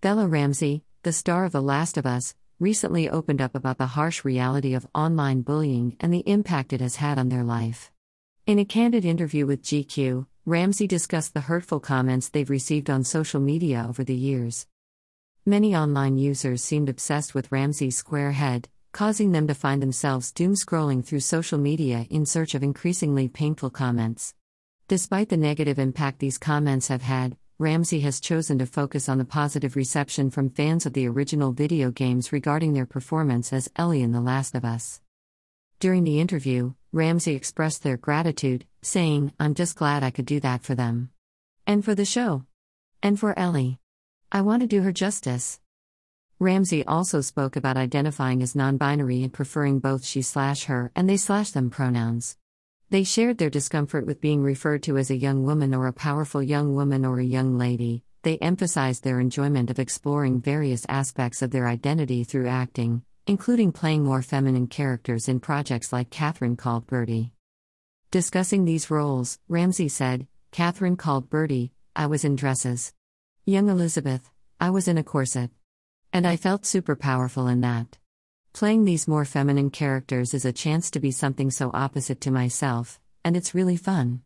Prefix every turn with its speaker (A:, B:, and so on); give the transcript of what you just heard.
A: Bella Ramsey, the star of The Last of Us, recently opened up about the harsh reality of online bullying and the impact it has had on their life. In a candid interview with GQ, Ramsey discussed the hurtful comments they've received on social media over the years. Many online users seemed obsessed with Ramsey's square head, causing them to find themselves doom scrolling through social media in search of increasingly painful comments. Despite the negative impact these comments have had, Ramsey has chosen to focus on the positive reception from fans of the original video games regarding their performance as Ellie in The Last of Us. During the interview, Ramsey expressed their gratitude, saying, I'm just glad I could do that for them. And for the show. And for Ellie. I want to do her justice. Ramsey also spoke about identifying as non binary and preferring both she slash her and they slash them pronouns. They shared their discomfort with being referred to as a young woman or a powerful young woman or a young lady. They emphasized their enjoyment of exploring various aspects of their identity through acting, including playing more feminine characters in projects like Catherine Called Birdy. Discussing these roles, Ramsey said, Catherine called Birdy, I was in dresses. Young Elizabeth, I was in a corset. And I felt super powerful in that. Playing these more feminine characters is a chance to be something so opposite to myself, and it's really fun.